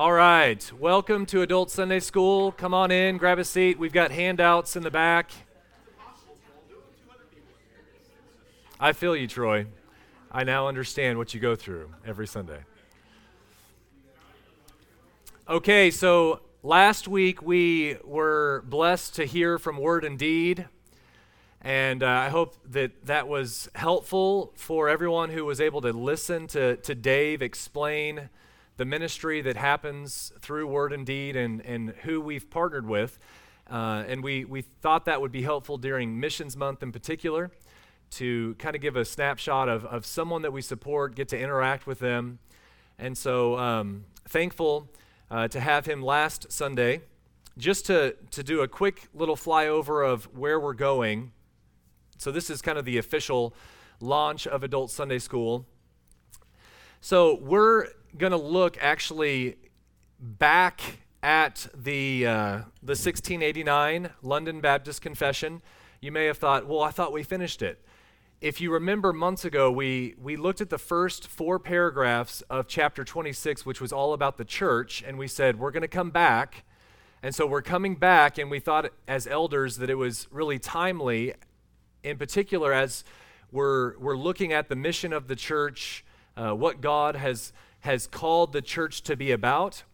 All right. Welcome to Adult Sunday School. Come on in, grab a seat. We've got handouts in the back. I feel you, Troy. I now understand what you go through every Sunday. Okay, so last week we were blessed to hear from Word and Deed. And uh, I hope that that was helpful for everyone who was able to listen to, to Dave explain the ministry that happens through Word and Deed and, and who we've partnered with. Uh, and we, we thought that would be helpful during Missions Month in particular to kind of give a snapshot of, of someone that we support, get to interact with them. And so um, thankful uh, to have him last Sunday. Just to, to do a quick little flyover of where we're going. So, this is kind of the official launch of Adult Sunday School. So, we're going to look actually back at the, uh, the 1689 London Baptist Confession. You may have thought, well, I thought we finished it. If you remember months ago, we, we looked at the first four paragraphs of chapter 26, which was all about the church, and we said, we're going to come back. And so we're coming back, and we thought as elders that it was really timely in particular, as we're, we're looking at the mission of the church, uh, what God has, has called the church to be about,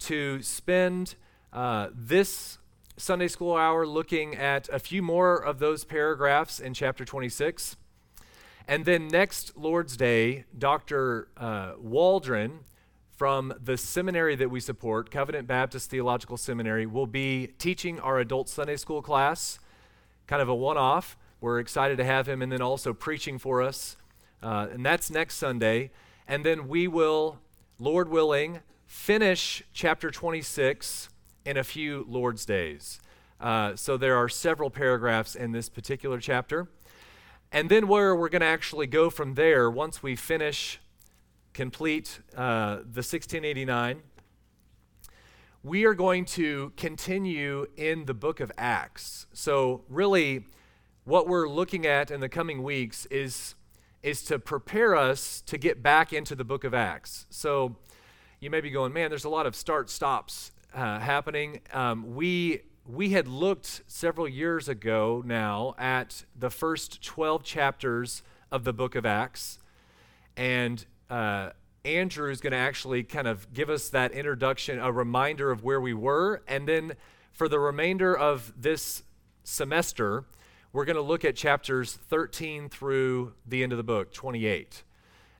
to spend uh, this Sunday school hour looking at a few more of those paragraphs in chapter 26. And then next Lord's Day, Dr. Uh, Waldron from the seminary that we support, Covenant Baptist Theological Seminary, will be teaching our adult Sunday school class, kind of a one off. We're excited to have him, and then also preaching for us. Uh, and that's next Sunday. And then we will, Lord willing, finish chapter 26 in a few Lord's days. Uh, so there are several paragraphs in this particular chapter. And then where we're going to actually go from there, once we finish, complete uh, the 1689, we are going to continue in the book of Acts. So, really, what we're looking at in the coming weeks is, is to prepare us to get back into the book of Acts. So you may be going, man, there's a lot of start stops uh, happening. Um, we, we had looked several years ago now at the first 12 chapters of the book of Acts. And uh, Andrew is going to actually kind of give us that introduction, a reminder of where we were. And then for the remainder of this semester, we're going to look at chapters 13 through the end of the book, 28.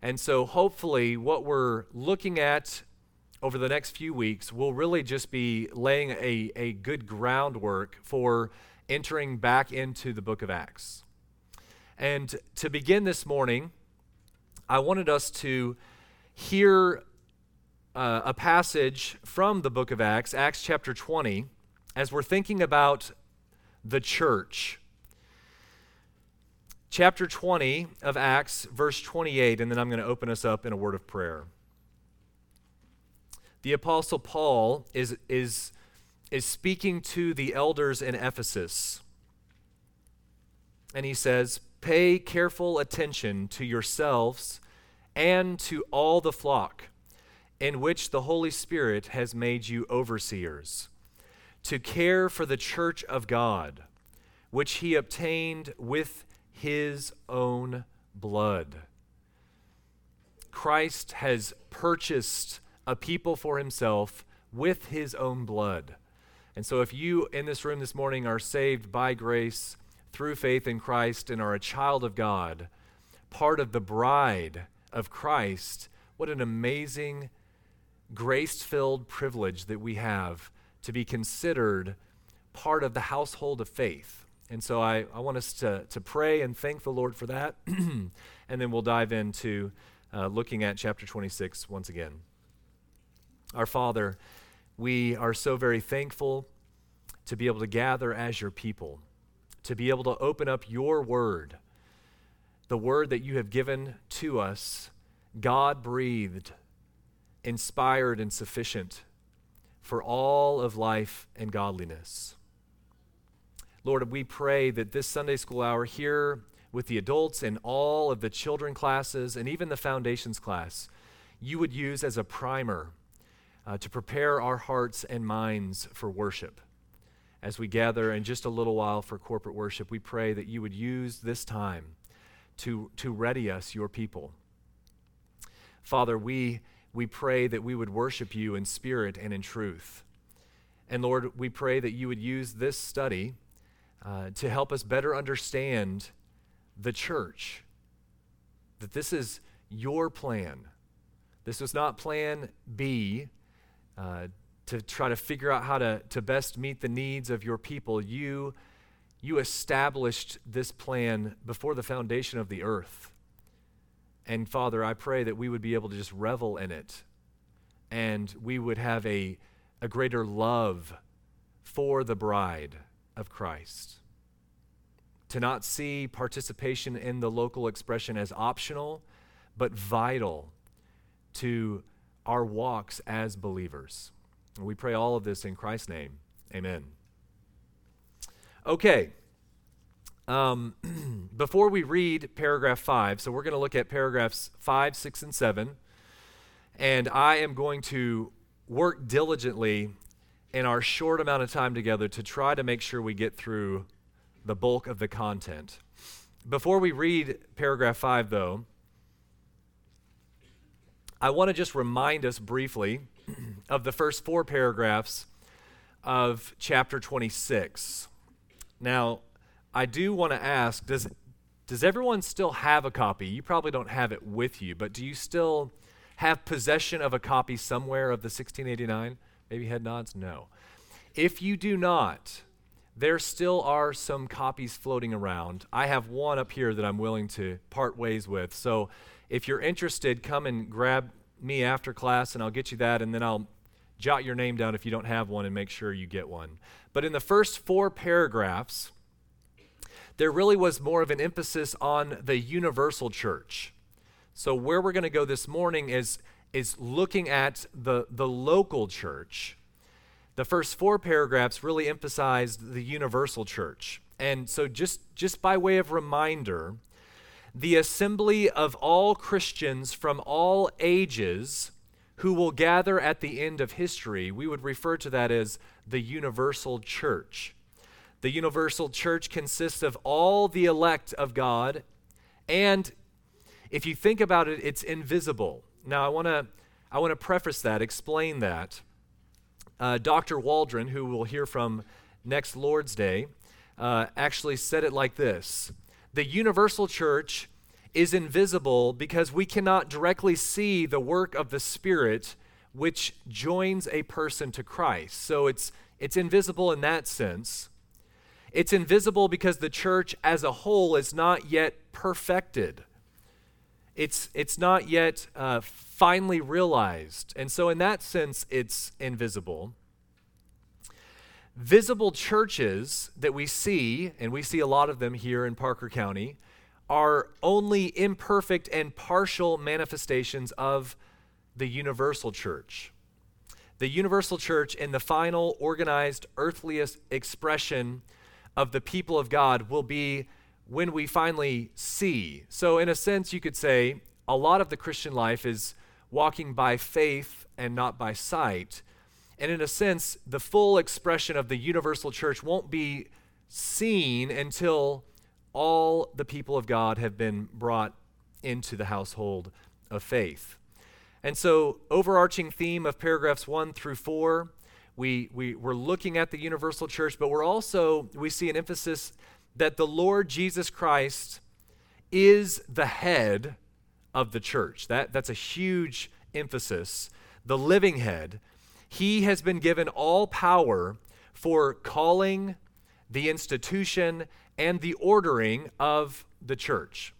And so, hopefully, what we're looking at over the next few weeks will really just be laying a, a good groundwork for entering back into the book of Acts. And to begin this morning, I wanted us to hear uh, a passage from the book of Acts, Acts chapter 20, as we're thinking about the church chapter 20 of Acts, verse 28, and then I'm going to open us up in a word of prayer. The Apostle Paul is, is, is speaking to the elders in Ephesus. And he says, Pay careful attention to yourselves and to all the flock in which the Holy Spirit has made you overseers, to care for the church of God, which he obtained with his own blood. Christ has purchased a people for himself with his own blood. And so, if you in this room this morning are saved by grace through faith in Christ and are a child of God, part of the bride of Christ, what an amazing, grace filled privilege that we have to be considered part of the household of faith. And so I, I want us to, to pray and thank the Lord for that. and then we'll dive into uh, looking at chapter 26 once again. Our Father, we are so very thankful to be able to gather as your people, to be able to open up your word, the word that you have given to us, God breathed, inspired, and sufficient for all of life and godliness. Lord, we pray that this Sunday school hour here with the adults and all of the children classes and even the foundations class, you would use as a primer uh, to prepare our hearts and minds for worship. As we gather in just a little while for corporate worship, we pray that you would use this time to, to ready us, your people. Father, we, we pray that we would worship you in spirit and in truth. And Lord, we pray that you would use this study uh, to help us better understand the church, that this is your plan. This was not plan B uh, to try to figure out how to, to best meet the needs of your people. You, you established this plan before the foundation of the earth. And Father, I pray that we would be able to just revel in it and we would have a, a greater love for the bride of Christ. To not see participation in the local expression as optional, but vital to our walks as believers. We pray all of this in Christ's name. Amen. Okay. Um, before we read paragraph 5, so we're going to look at paragraphs 5, 6, and 7. And I am going to work diligently in our short amount of time together to try to make sure we get through the bulk of the content. Before we read paragraph 5, though, I want to just remind us briefly of the first four paragraphs of chapter 26. Now, I do want to ask does, does everyone still have a copy? You probably don't have it with you, but do you still have possession of a copy somewhere of the 1689? Maybe head nods? No. If you do not, there still are some copies floating around. I have one up here that I'm willing to part ways with. So if you're interested, come and grab me after class and I'll get you that, and then I'll jot your name down if you don't have one and make sure you get one. But in the first four paragraphs, there really was more of an emphasis on the universal church. So where we're going to go this morning is is looking at the the local church. The first four paragraphs really emphasized the universal church. And so just just by way of reminder, the assembly of all Christians from all ages who will gather at the end of history. We would refer to that as the universal church. The universal church consists of all the elect of God, and if you think about it, it's invisible. Now, I want to I want to preface that, explain that. Uh, Dr. Waldron, who we'll hear from next Lord's Day, uh, actually said it like this the universal church is invisible because we cannot directly see the work of the Spirit which joins a person to Christ. So it's, it's invisible in that sense. It's invisible because the church as a whole is not yet perfected. It's, it's not yet uh, finally realized. And so, in that sense, it's invisible visible churches that we see, and we see a lot of them here in Parker County, are only imperfect and partial manifestations of the universal church. The universal church, in the final organized earthliest expression of the people of God, will be when we finally see. So, in a sense, you could say a lot of the Christian life is walking by faith and not by sight. And in a sense, the full expression of the universal church won't be seen until all the people of God have been brought into the household of faith. And so, overarching theme of paragraphs 1 through 4, we, we, we're looking at the universal church, but we're also, we see an emphasis that the Lord Jesus Christ is the head of the church. That, that's a huge emphasis. The living head he has been given all power for calling the institution and the ordering of the church.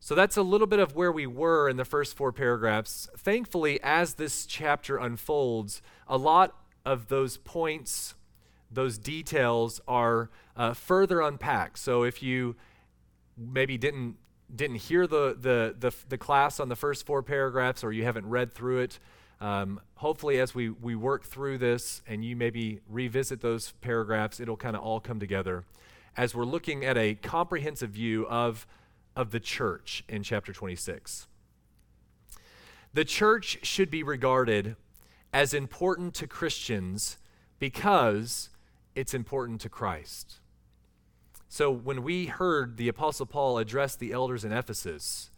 So that's a little bit of where we were in the first four paragraphs. Thankfully, as this chapter unfolds, a lot of those points, those details are uh, further unpacked. So if you maybe didn't didn't hear the, the, the, the class on the first four paragraphs or you haven't read through it, um, hopefully, as we, we work through this and you maybe revisit those paragraphs, it'll kind of all come together as we're looking at a comprehensive view of, of the church in chapter 26. The church should be regarded as important to Christians because it's important to Christ. So when we heard the Apostle Paul address the elders in Ephesus,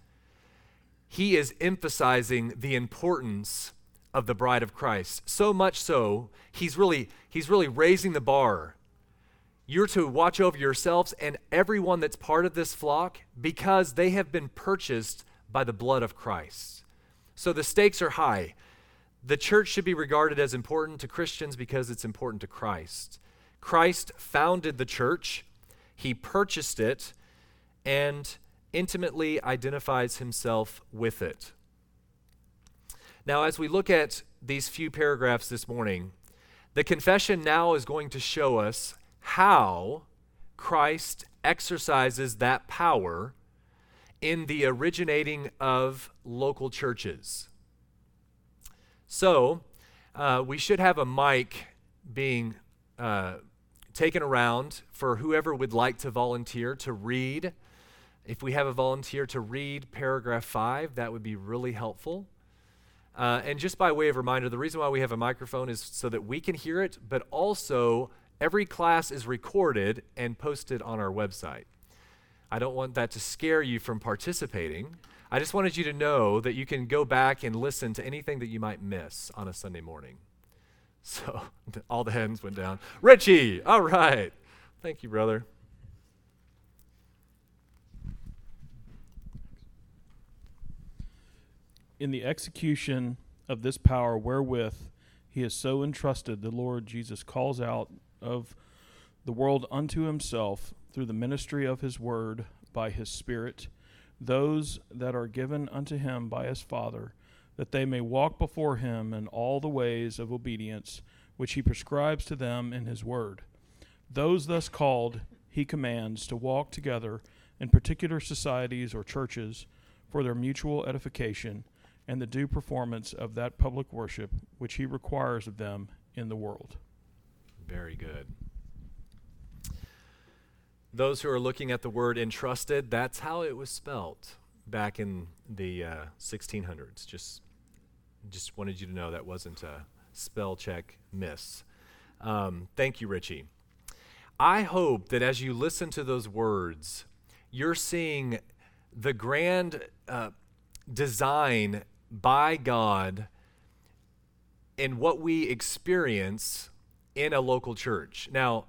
he is emphasizing the importance of the bride of Christ. So much so, he's really, he's really raising the bar. You're to watch over yourselves and everyone that's part of this flock because they have been purchased by the blood of Christ. So the stakes are high. The church should be regarded as important to Christians because it's important to Christ. Christ founded the church, he purchased it, and intimately identifies himself with it. Now, as we look at these few paragraphs this morning, the confession now is going to show us how Christ exercises that power in the originating of local churches. So, uh, we should have a mic being uh, taken around for whoever would like to volunteer to read. If we have a volunteer to read paragraph five, that would be really helpful. Uh, and just by way of reminder, the reason why we have a microphone is so that we can hear it, but also every class is recorded and posted on our website. I don't want that to scare you from participating. I just wanted you to know that you can go back and listen to anything that you might miss on a Sunday morning. So all the hands went down. Richie, all right. Thank you, brother. In the execution of this power wherewith he has so entrusted the Lord Jesus calls out of the world unto himself through the ministry of his word by his Spirit, those that are given unto him by his Father, that they may walk before him in all the ways of obedience which he prescribes to them in his word. Those thus called, he commands to walk together in particular societies or churches for their mutual edification and the due performance of that public worship which he requires of them in the world. Very good. Those who are looking at the word entrusted, that's how it was spelt back in the uh, 1600s. Just, just wanted you to know that wasn't a spell check miss. Um, thank you, Richie. I hope that as you listen to those words, you're seeing the grand uh, design by God in what we experience in a local church. Now,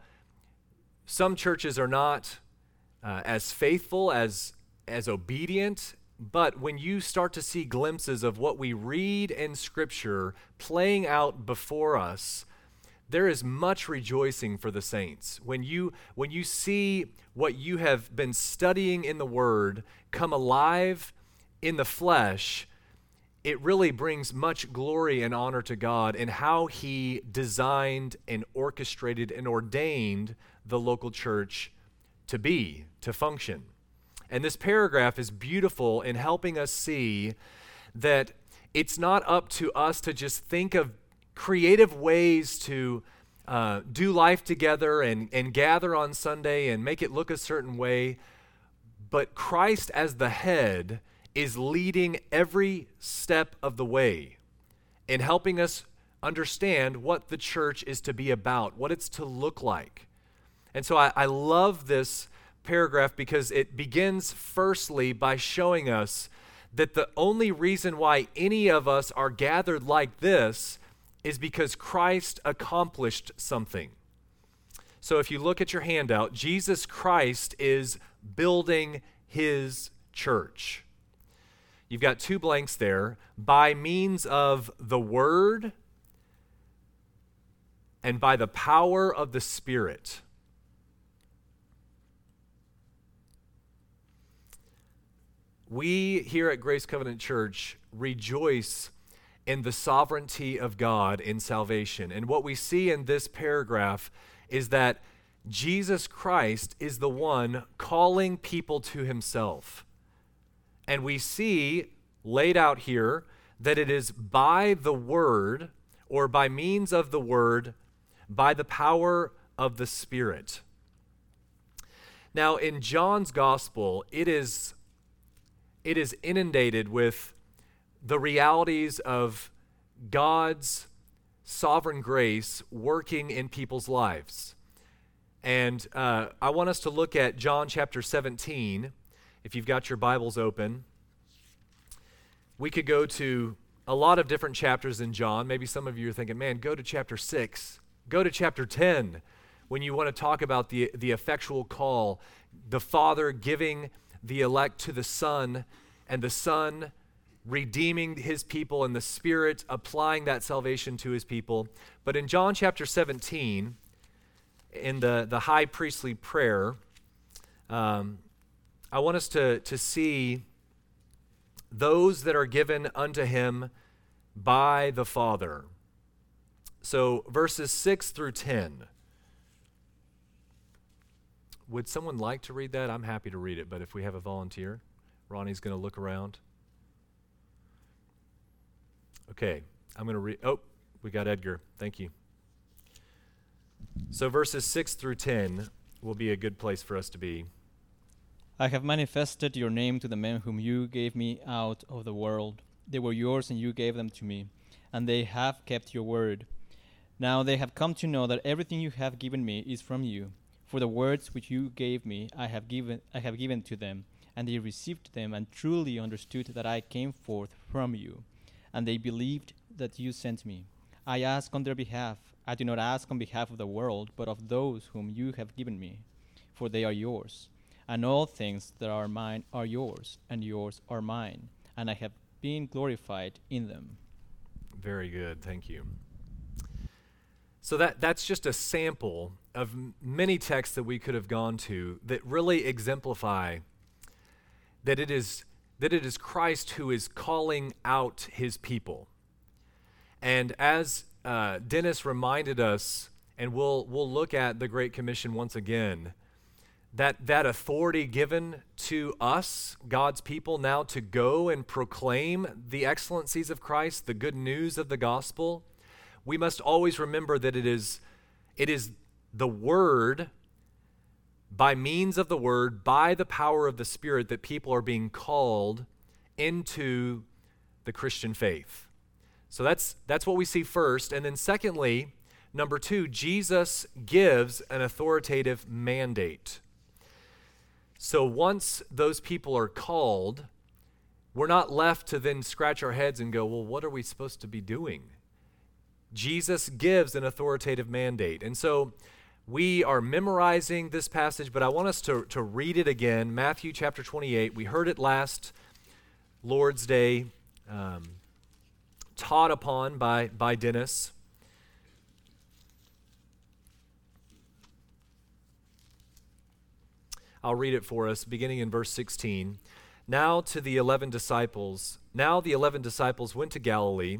some churches are not uh, as faithful, as, as obedient, but when you start to see glimpses of what we read in Scripture playing out before us, there is much rejoicing for the saints. When you, when you see what you have been studying in the Word come alive in the flesh, it really brings much glory and honor to God in how He designed and orchestrated and ordained the local church to be, to function. And this paragraph is beautiful in helping us see that it's not up to us to just think of creative ways to uh, do life together and, and gather on Sunday and make it look a certain way, but Christ as the head is leading every step of the way in helping us understand what the church is to be about, what it's to look like. And so I, I love this paragraph because it begins firstly by showing us that the only reason why any of us are gathered like this is because Christ accomplished something. So if you look at your handout, Jesus Christ is building his church. You've got two blanks there. By means of the Word and by the power of the Spirit. We here at Grace Covenant Church rejoice in the sovereignty of God in salvation. And what we see in this paragraph is that Jesus Christ is the one calling people to himself. And we see laid out here that it is by the word or by means of the word, by the power of the Spirit. Now, in John's gospel, it is, it is inundated with the realities of God's sovereign grace working in people's lives. And uh, I want us to look at John chapter 17. If you've got your Bibles open, we could go to a lot of different chapters in John. Maybe some of you are thinking, man, go to chapter 6, go to chapter 10 when you want to talk about the, the effectual call, the Father giving the elect to the Son, and the Son redeeming his people, and the Spirit applying that salvation to his people. But in John chapter 17, in the, the high priestly prayer, um, I want us to, to see those that are given unto him by the Father. So, verses 6 through 10. Would someone like to read that? I'm happy to read it, but if we have a volunteer, Ronnie's going to look around. Okay, I'm going to read. Oh, we got Edgar. Thank you. So, verses 6 through 10 will be a good place for us to be. I have manifested your name to the men whom you gave me out of the world. They were yours, and you gave them to me, and they have kept your word. Now they have come to know that everything you have given me is from you. For the words which you gave me, I have given, I have given to them, and they received them, and truly understood that I came forth from you, and they believed that you sent me. I ask on their behalf. I do not ask on behalf of the world, but of those whom you have given me, for they are yours and all things that are mine are yours, and yours are mine, and I have been glorified in them. Very good, thank you. So that that's just a sample of many texts that we could have gone to that really exemplify that it is that it is Christ who is calling out his people. And as uh, Dennis reminded us, and we'll we'll look at the Great Commission once again that, that authority given to us, God's people, now to go and proclaim the excellencies of Christ, the good news of the gospel, we must always remember that it is, it is the Word, by means of the Word, by the power of the Spirit, that people are being called into the Christian faith. So that's, that's what we see first. And then, secondly, number two, Jesus gives an authoritative mandate. So once those people are called, we're not left to then scratch our heads and go, well, what are we supposed to be doing? Jesus gives an authoritative mandate. And so we are memorizing this passage, but I want us to, to read it again. Matthew chapter 28. We heard it last Lord's Day, um, taught upon by, by Dennis. I'll read it for us, beginning in verse 16. Now to the eleven disciples, now the eleven disciples went to Galilee,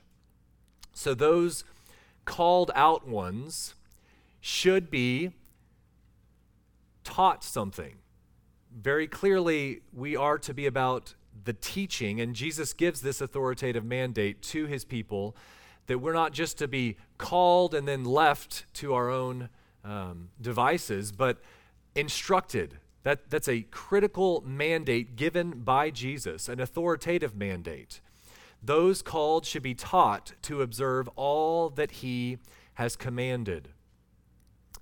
So those called out ones should be taught something. Very clearly, we are to be about the teaching, and Jesus gives this authoritative mandate to his people that we're not just to be called and then left to our own um, devices, but instructed. That, that's a critical mandate given by Jesus, an authoritative mandate. Those called should be taught to observe all that he has commanded.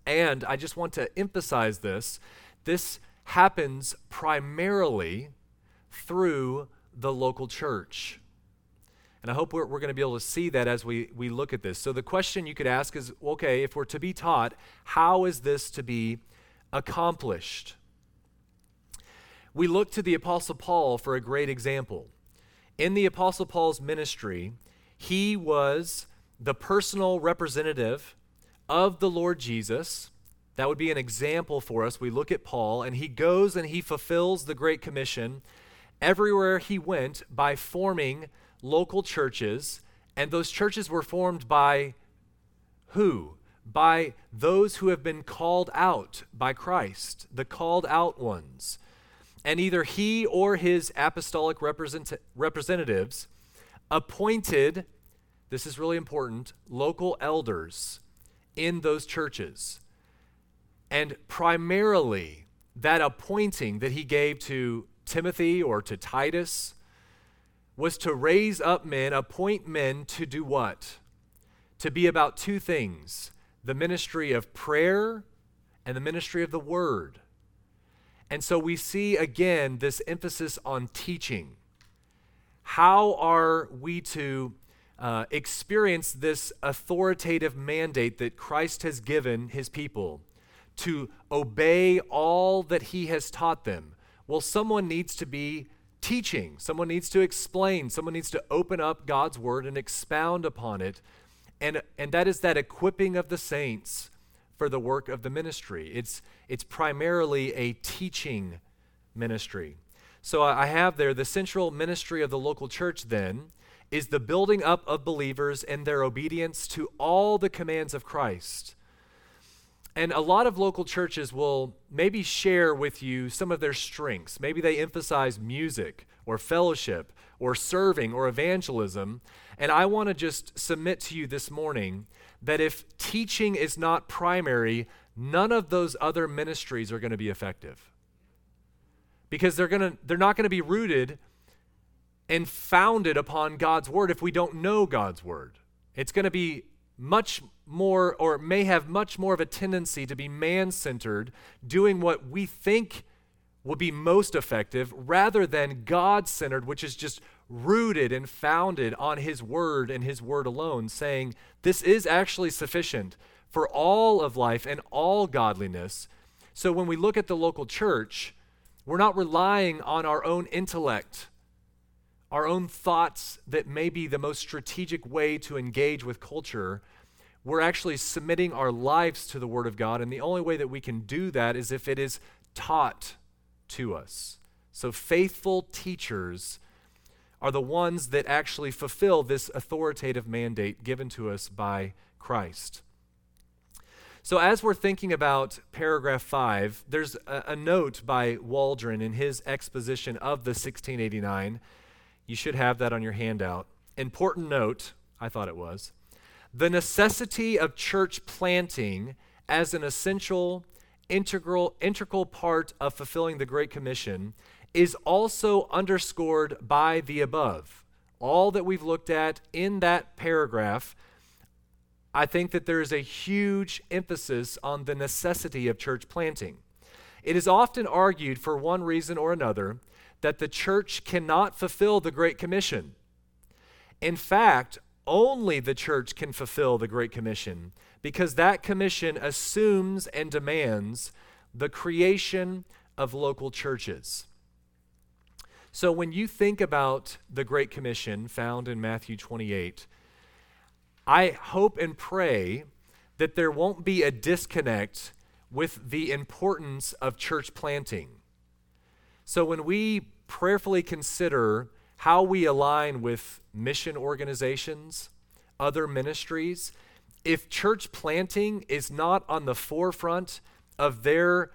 And I just want to emphasize this this happens primarily through the local church. And I hope we're, we're going to be able to see that as we, we look at this. So the question you could ask is okay, if we're to be taught, how is this to be accomplished. We look to the Apostle Paul for a great example. In the Apostle Paul's ministry, he was the personal representative of the Lord Jesus. That would be an example for us. We look at Paul, and he goes and he fulfills the Great Commission everywhere he went by forming local churches, and those churches were formed by who? By those who have been called out by Christ, the called out ones. And either he or his apostolic represent- representatives appointed, this is really important, local elders in those churches. And primarily, that appointing that he gave to Timothy or to Titus was to raise up men, appoint men to do what? To be about two things the ministry of prayer and the ministry of the word. And so we see again this emphasis on teaching. How are we to uh, experience this authoritative mandate that Christ has given his people to obey all that he has taught them? Well, someone needs to be teaching, someone needs to explain, someone needs to open up God's word and expound upon it and, and that is that equipping of the saints for the work of the ministry. It's, it's primarily a teaching ministry. So I have there the central ministry of the local church, then, is the building up of believers and their obedience to all the commands of Christ. And a lot of local churches will maybe share with you some of their strengths. Maybe they emphasize music or fellowship or serving or evangelism. And I want to just submit to you this morning that if teaching is not primary, none of those other ministries are going to be effective. Because they're to they're not going to be rooted and founded upon God's word if we don't know God's word. It's going to be much more or may have much more of a tendency to be man-centered, doing what we think will be most effective rather than God-centered, which is just rooted and founded on His Word and His Word alone, saying, This is actually sufficient for all of life and all godliness. So when we look at the local church, we're not relying on our own intellect, our own thoughts that may be the most strategic way to engage with culture. We're actually submitting our lives to the Word of God, and the only way that we can do that is if it is taught to us. So, faithful teachers are the ones that actually fulfill this authoritative mandate given to us by Christ. So, as we're thinking about paragraph 5, there's a, a, note by Waldron in his exposition of the 1689. You should have that on your handout. Important note, I thought it was. The necessity of church planting as an essential, integral, integral part of fulfilling the Great Commission is also underscored by the above. All that we've looked at in that paragraph, I think that there is a huge emphasis on the necessity of church planting. It is often argued, for one reason or another, that the church cannot fulfill the Great Commission. In fact, only the church can fulfill the Great Commission because that commission assumes and demands the creation of local churches. So when you think about the Great Commission found in Matthew 28, I hope and pray that there won't be a disconnect with the importance of church planting. So when we prayerfully consider how we align with mission organizations, other ministries, if church planting is not on the forefront of their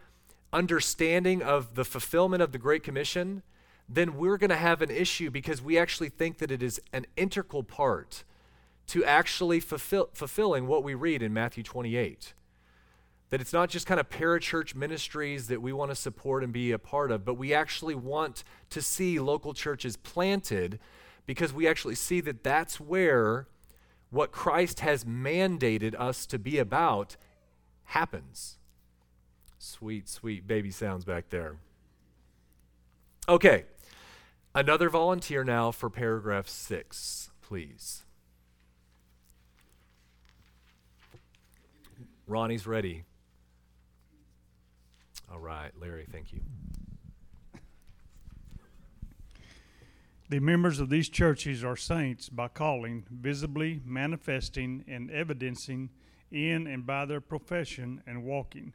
understanding of the fulfillment of the Great Commission, then we're going to have an issue because we actually think that it is an integral part to actually fulfill, fulfilling what we read in Matthew 28. That it's not just kind of parachurch ministries that we want to support and be a part of, but we actually want to see local churches planted because we actually see that that's where what Christ has mandated us to be about happens. Sweet, sweet baby sounds back there. Okay, Another volunteer now for paragraph six, please. Ronnie's ready. All right, Larry, thank you. The members of these churches are saints by calling, visibly manifesting, and evidencing in and by their profession and walking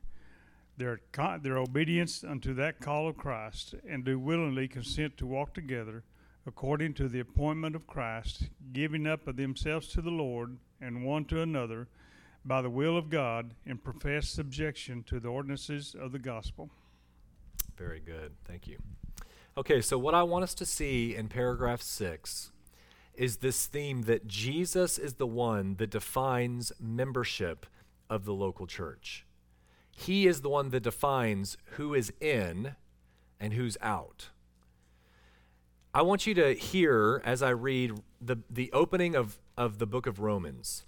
their, their obedience unto that call of Christ, and do willingly consent to walk together according to the appointment of Christ, giving up of themselves to the Lord and one to another, by the will of God and profess subjection to the ordinances of the gospel. Very good. Thank you. Okay, so what I want us to see in paragraph six is this theme that Jesus is the one that defines membership of the local church. He is the one that defines who is in and who's out. I want you to hear as I read the, the opening of, of the book of Romans.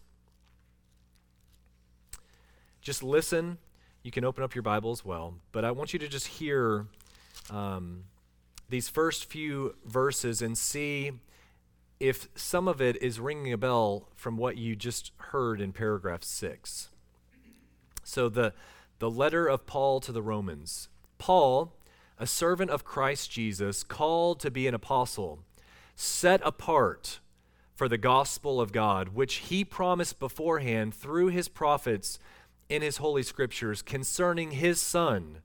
Just listen. You can open up your Bible as well, but I want you to just hear um, these first few verses and see if some of it is ringing a bell from what you just heard in paragraph six. So, the, the letter of Paul to the Romans. Paul, a servant of Christ Jesus, called to be an apostle, set apart for the gospel of God, which he promised beforehand through his prophets in his holy scriptures concerning his son,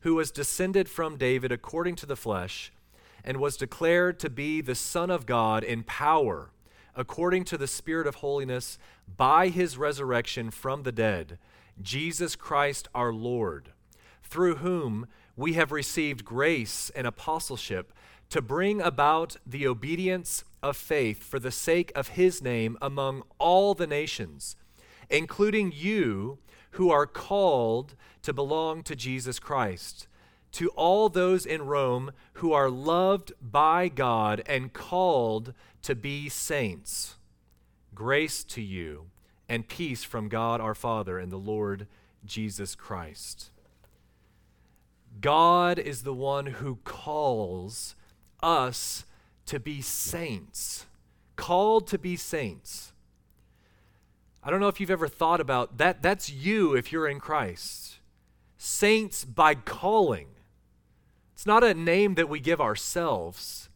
who was descended from David according to the flesh, and was declared to be the Son of God in power, according to the Spirit of holiness, by his resurrection from the dead, Jesus Christ our Lord, through whom we have received grace and apostleship to bring about the obedience of faith for the sake of his name among all the nations, including you who are called to belong to Jesus Christ. To all those in Rome who are loved by God and called to be saints, grace to you and peace from God our Father and the Lord Jesus Christ. God is the one who calls us to be saints, called to be saints. I don't know if you've ever thought about that. That's you if you're in Christ. Saints by calling. It's not a name that we give ourselves,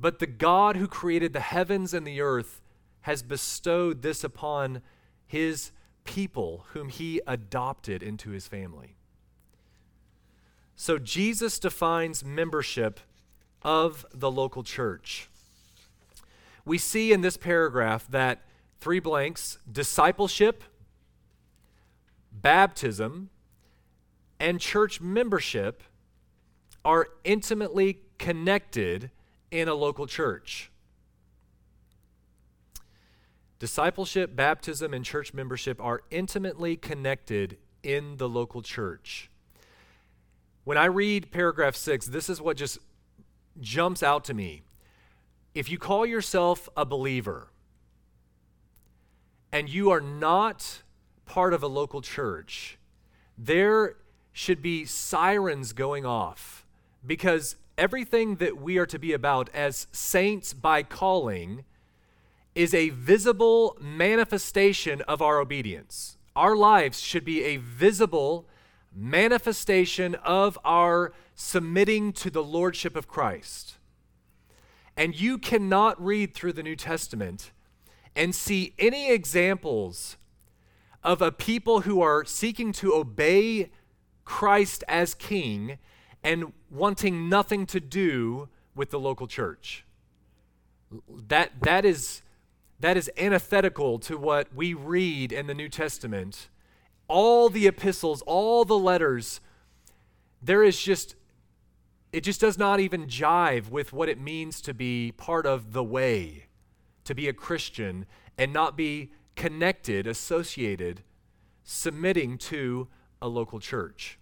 but the God who created the heavens and the earth has bestowed this upon his people whom he adopted into his family. So Jesus defines membership of the local church. We see in this paragraph that three blanks discipleship, baptism, and church membership are intimately connected in a local church. Discipleship, baptism, and church membership are intimately connected in the local church. When I read paragraph six, this is what just jumps out to me. If you call yourself a believer, and you are not part of a local church, there should be sirens going off because everything that we are to be about as saints by calling is a visible manifestation of our obedience. Our lives should be a visible manifestation of our submitting to the lordship of Christ. And you cannot read through the New Testament and see any examples of a people who are seeking to obey Christ as king and wanting nothing to do with the local church. That, that, is, that is antithetical to what we read in the New Testament. All the epistles, all the letters, there is just, it just does not even jive with what it means to be part of the way to be a Christian and not be connected, associated, submitting to a local church.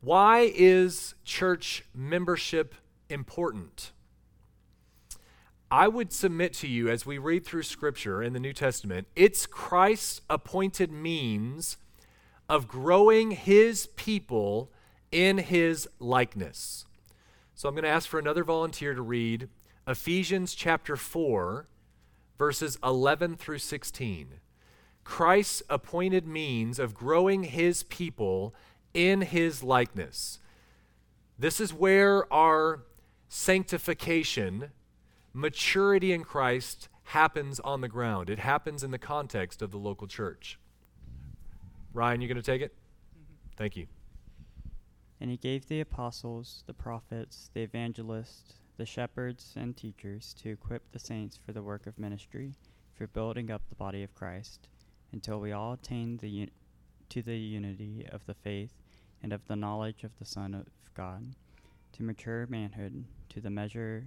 Why is church membership important? I would submit to you as we read through Scripture in the New Testament, it's Christ's appointed means of growing his people in his likeness. So I'm going to ask for another volunteer to read Ephesians chapter 4, verses 11 through 16. Christ's appointed means of growing his people in his likeness. This is where our sanctification, maturity in Christ, happens on the ground. It happens in the context of the local church. Ryan, you going to take it? Mm-hmm. Thank you. And he gave the apostles, the prophets, the evangelists, the shepherds and teachers to equip the saints for the work of ministry, for building up the body of Christ, until we all attain the un- to the unity of the faith and of the knowledge of the Son of God, to mature manhood, to the measure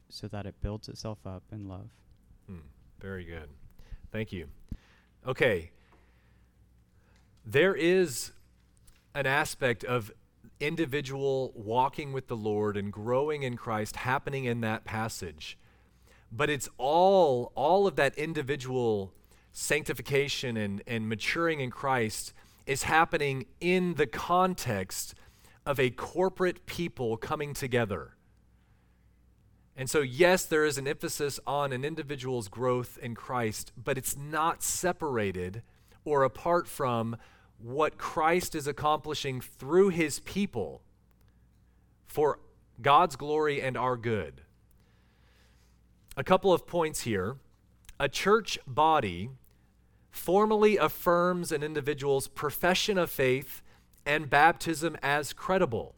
so that it builds itself up in love. Hmm, very good. Thank you. Okay. There is an aspect of individual walking with the Lord and growing in Christ happening in that passage. But it's all all of that individual sanctification and, and maturing in Christ is happening in the context of a corporate people coming together. And so, yes, there is an emphasis on an individual's growth in Christ, but it's not separated or apart from what Christ is accomplishing through his people for God's glory and our good. A couple of points here. A church body formally affirms an individual's profession of faith and baptism as credible.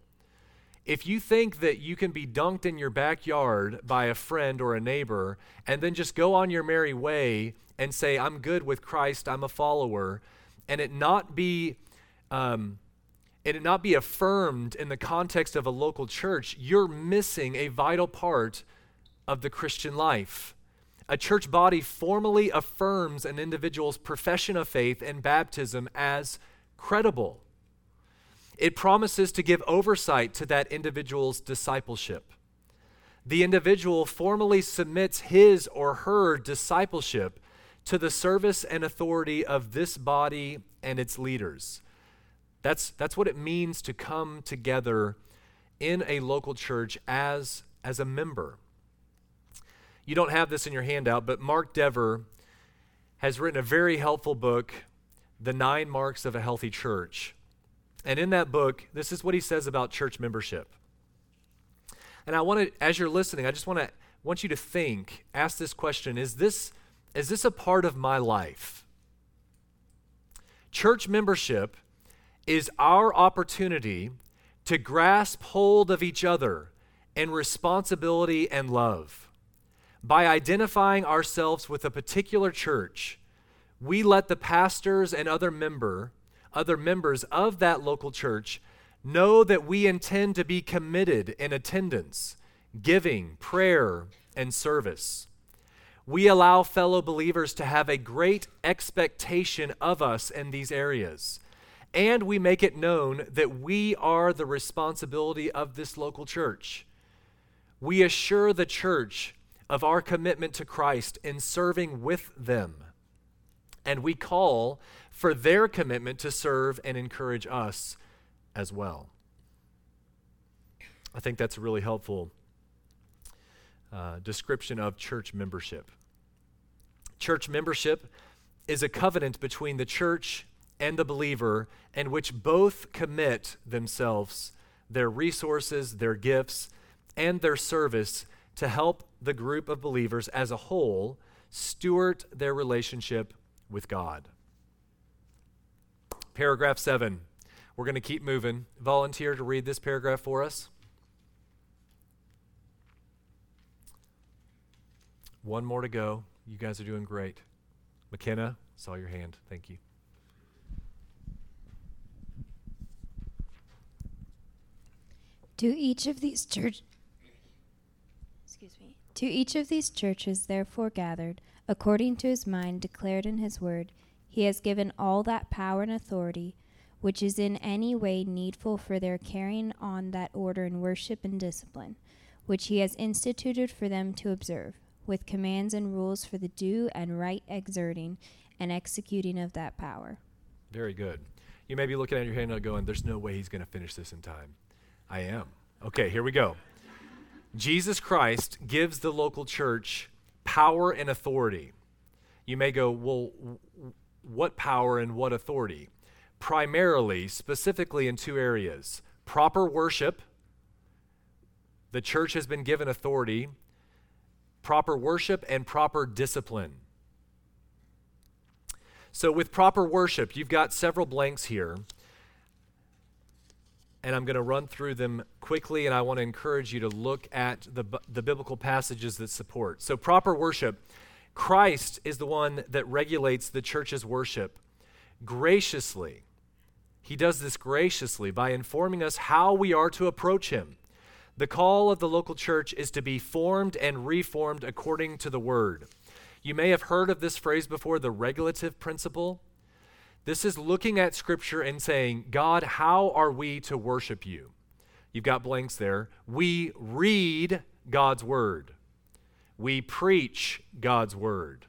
If you think that you can be dunked in your backyard by a friend or a neighbor and then just go on your merry way and say, I'm good with Christ, I'm a follower, and it not be um, and it not be affirmed in the context of a local church, you're missing a vital part of the Christian life. A church body formally affirms an individual's profession of faith and baptism as credible. It promises to give oversight to that individual's discipleship. The individual formally submits his or her discipleship to the service and authority of this body and its leaders. That's, that's what it means to come together in a local church as, as a member. You don't have this in your handout, but Mark Dever has written a very helpful book, The Nine Marks of a Healthy Church. And in that book, this is what he says about church membership. And I want to, as you're listening, I just want to want you to think, ask this question: Is this is this a part of my life? Church membership is our opportunity to grasp hold of each other in responsibility and love. By identifying ourselves with a particular church, we let the pastors and other member, other members of that local church know that we intend to be committed in attendance, giving, prayer, and service. We allow fellow believers to have a great expectation of us in these areas and we make it known that we are the responsibility of this local church. We assure the church of our commitment to Christ in serving with them. And we call for their commitment to serve and encourage us as well. I think that's a really helpful uh, description of church membership. Church membership is a covenant between the church and the believer, in which both commit themselves, their resources, their gifts, and their service to help the group of believers as a whole steward their relationship with God. Paragraph 7. We're going to keep moving. Volunteer to read this paragraph for us. One more to go. You guys are doing great. McKenna, saw your hand. Thank you. To each of these church Excuse me. To each of these churches therefore gathered, according to his mind declared in his word, he has given all that power and authority which is in any way needful for their carrying on that order in worship and discipline, which he has instituted for them to observe, with commands and rules for the due and right exerting and executing of that power. Very good. You may be looking at your handout going, there's no way he's going to finish this in time. I am. Okay, here we go. Jesus Christ gives the local church power and authority. You may go, well, what power and what authority? Primarily, specifically in two areas proper worship. The church has been given authority, proper worship, and proper discipline. So, with proper worship, you've got several blanks here. And I'm going to run through them quickly, and I want to encourage you to look at the, the biblical passages that support. So, proper worship Christ is the one that regulates the church's worship graciously. He does this graciously by informing us how we are to approach Him. The call of the local church is to be formed and reformed according to the Word. You may have heard of this phrase before the regulative principle. This is looking at Scripture and saying, God, how are we to worship you? You've got blanks there. We read God's Word. We preach God's Word.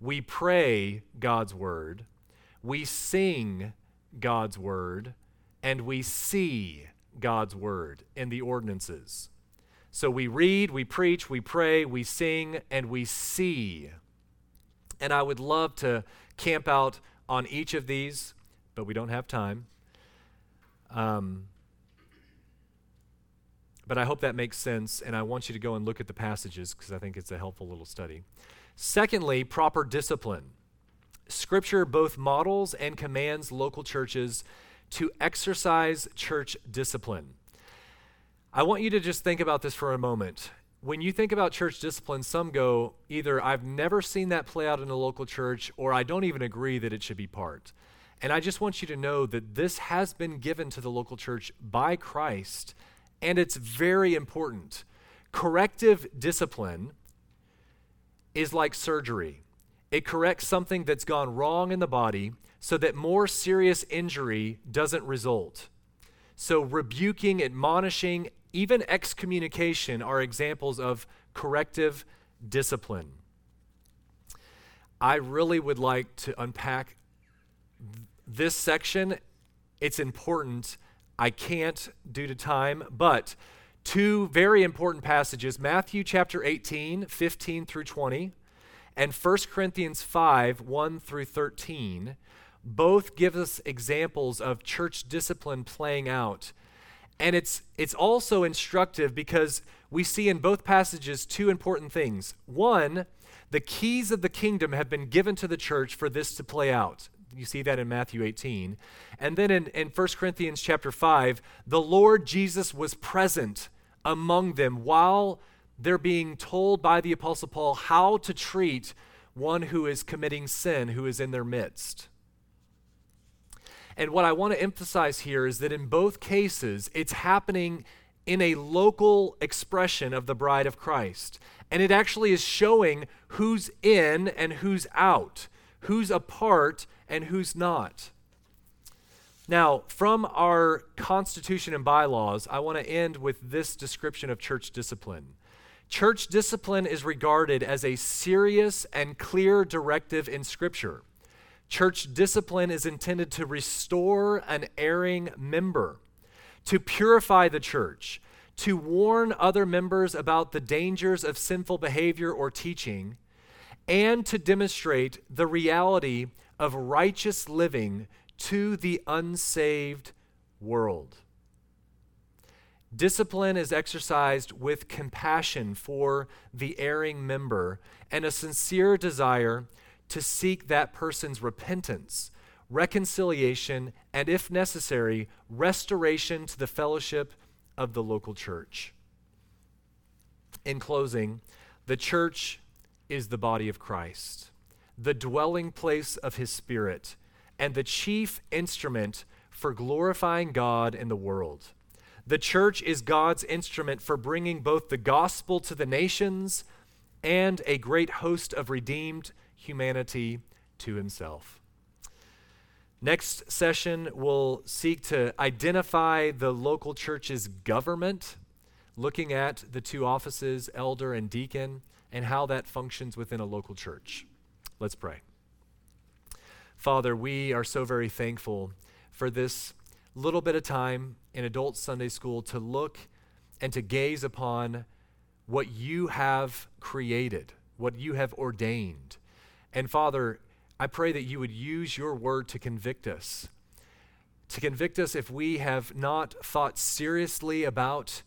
We pray God's Word. We sing God's Word. And we see God's Word in the ordinances. So we read, we preach, we pray, we sing, and we see. And I would love to camp out on each of these, but we don't have time. Um, but I hope that makes sense, and I want you to go and look at the passages because I think it's a helpful little study. Secondly, proper discipline. Scripture both models and commands local churches to exercise church discipline. I want you to just think about this for a moment. When you think about church discipline, some go either I've never seen that play out in a local church, or I don't even agree that it should be part. And I just want you to know that this has been given to the local church by Christ, and it's very important. Corrective discipline is like surgery, it corrects something that's gone wrong in the body so that more serious injury doesn't result. So, rebuking, admonishing, even excommunication are examples of corrective discipline. I really would like to unpack th- this section. It's important. I can't due to time, but two very important passages Matthew chapter 18, 15 through 20, and 1 Corinthians 5, 1 through 13 both give us examples of church discipline playing out. And it's, it's also instructive because we see in both passages two important things. One, the keys of the kingdom have been given to the church for this to play out. You see that in Matthew 18. And then in, in 1 Corinthians chapter 5, the Lord Jesus was present among them while they're being told by the Apostle Paul how to treat one who is committing sin, who is in their midst. And what I want to emphasize here is that in both cases, it's happening in a local expression of the bride of Christ. And it actually is showing who's in and who's out, who's a part and who's not. Now, from our Constitution and bylaws, I want to end with this description of church discipline. Church discipline is regarded as a serious and clear directive in Scripture. Church discipline is intended to restore an erring member, to purify the church, to warn other members about the dangers of sinful behavior or teaching, and to demonstrate the reality of righteous living to the unsaved world. Discipline is exercised with compassion for the erring member and a sincere desire to seek that person's repentance, reconciliation, and if necessary, restoration to the fellowship of the local church. In closing, the church is the body of Christ, the dwelling place of his Spirit, and the chief instrument for glorifying God in the world. The church is God's instrument for bringing both the gospel to the nations and a great host of redeemed humanity to himself. Next session, we'll seek to identify the local church's government, looking at the two offices, elder and deacon, and how that functions within a local church. Let's pray. Father, we are so very thankful for this little bit of time in adult Sunday school to look and to gaze upon what you have created, what you have ordained And Father, I pray that you would use your word to convict us. To convict us if we have not thought seriously about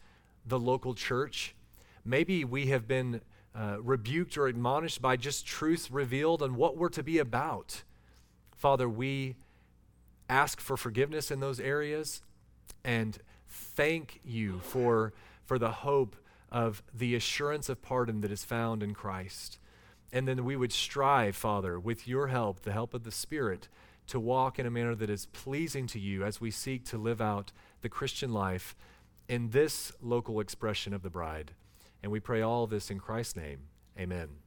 the local church. Maybe we have been uh, rebuked or admonished by just truth revealed on what we're to be about. Father, we ask for forgiveness in those areas and thank you for, for the hope of the assurance of pardon that is found in Christ. And then we would strive, Father, with your help, the help of the Spirit, to walk in a manner that is pleasing to you as we seek to live out the Christian life in this local expression of the bride. And we pray all this in Christ's name. Amen.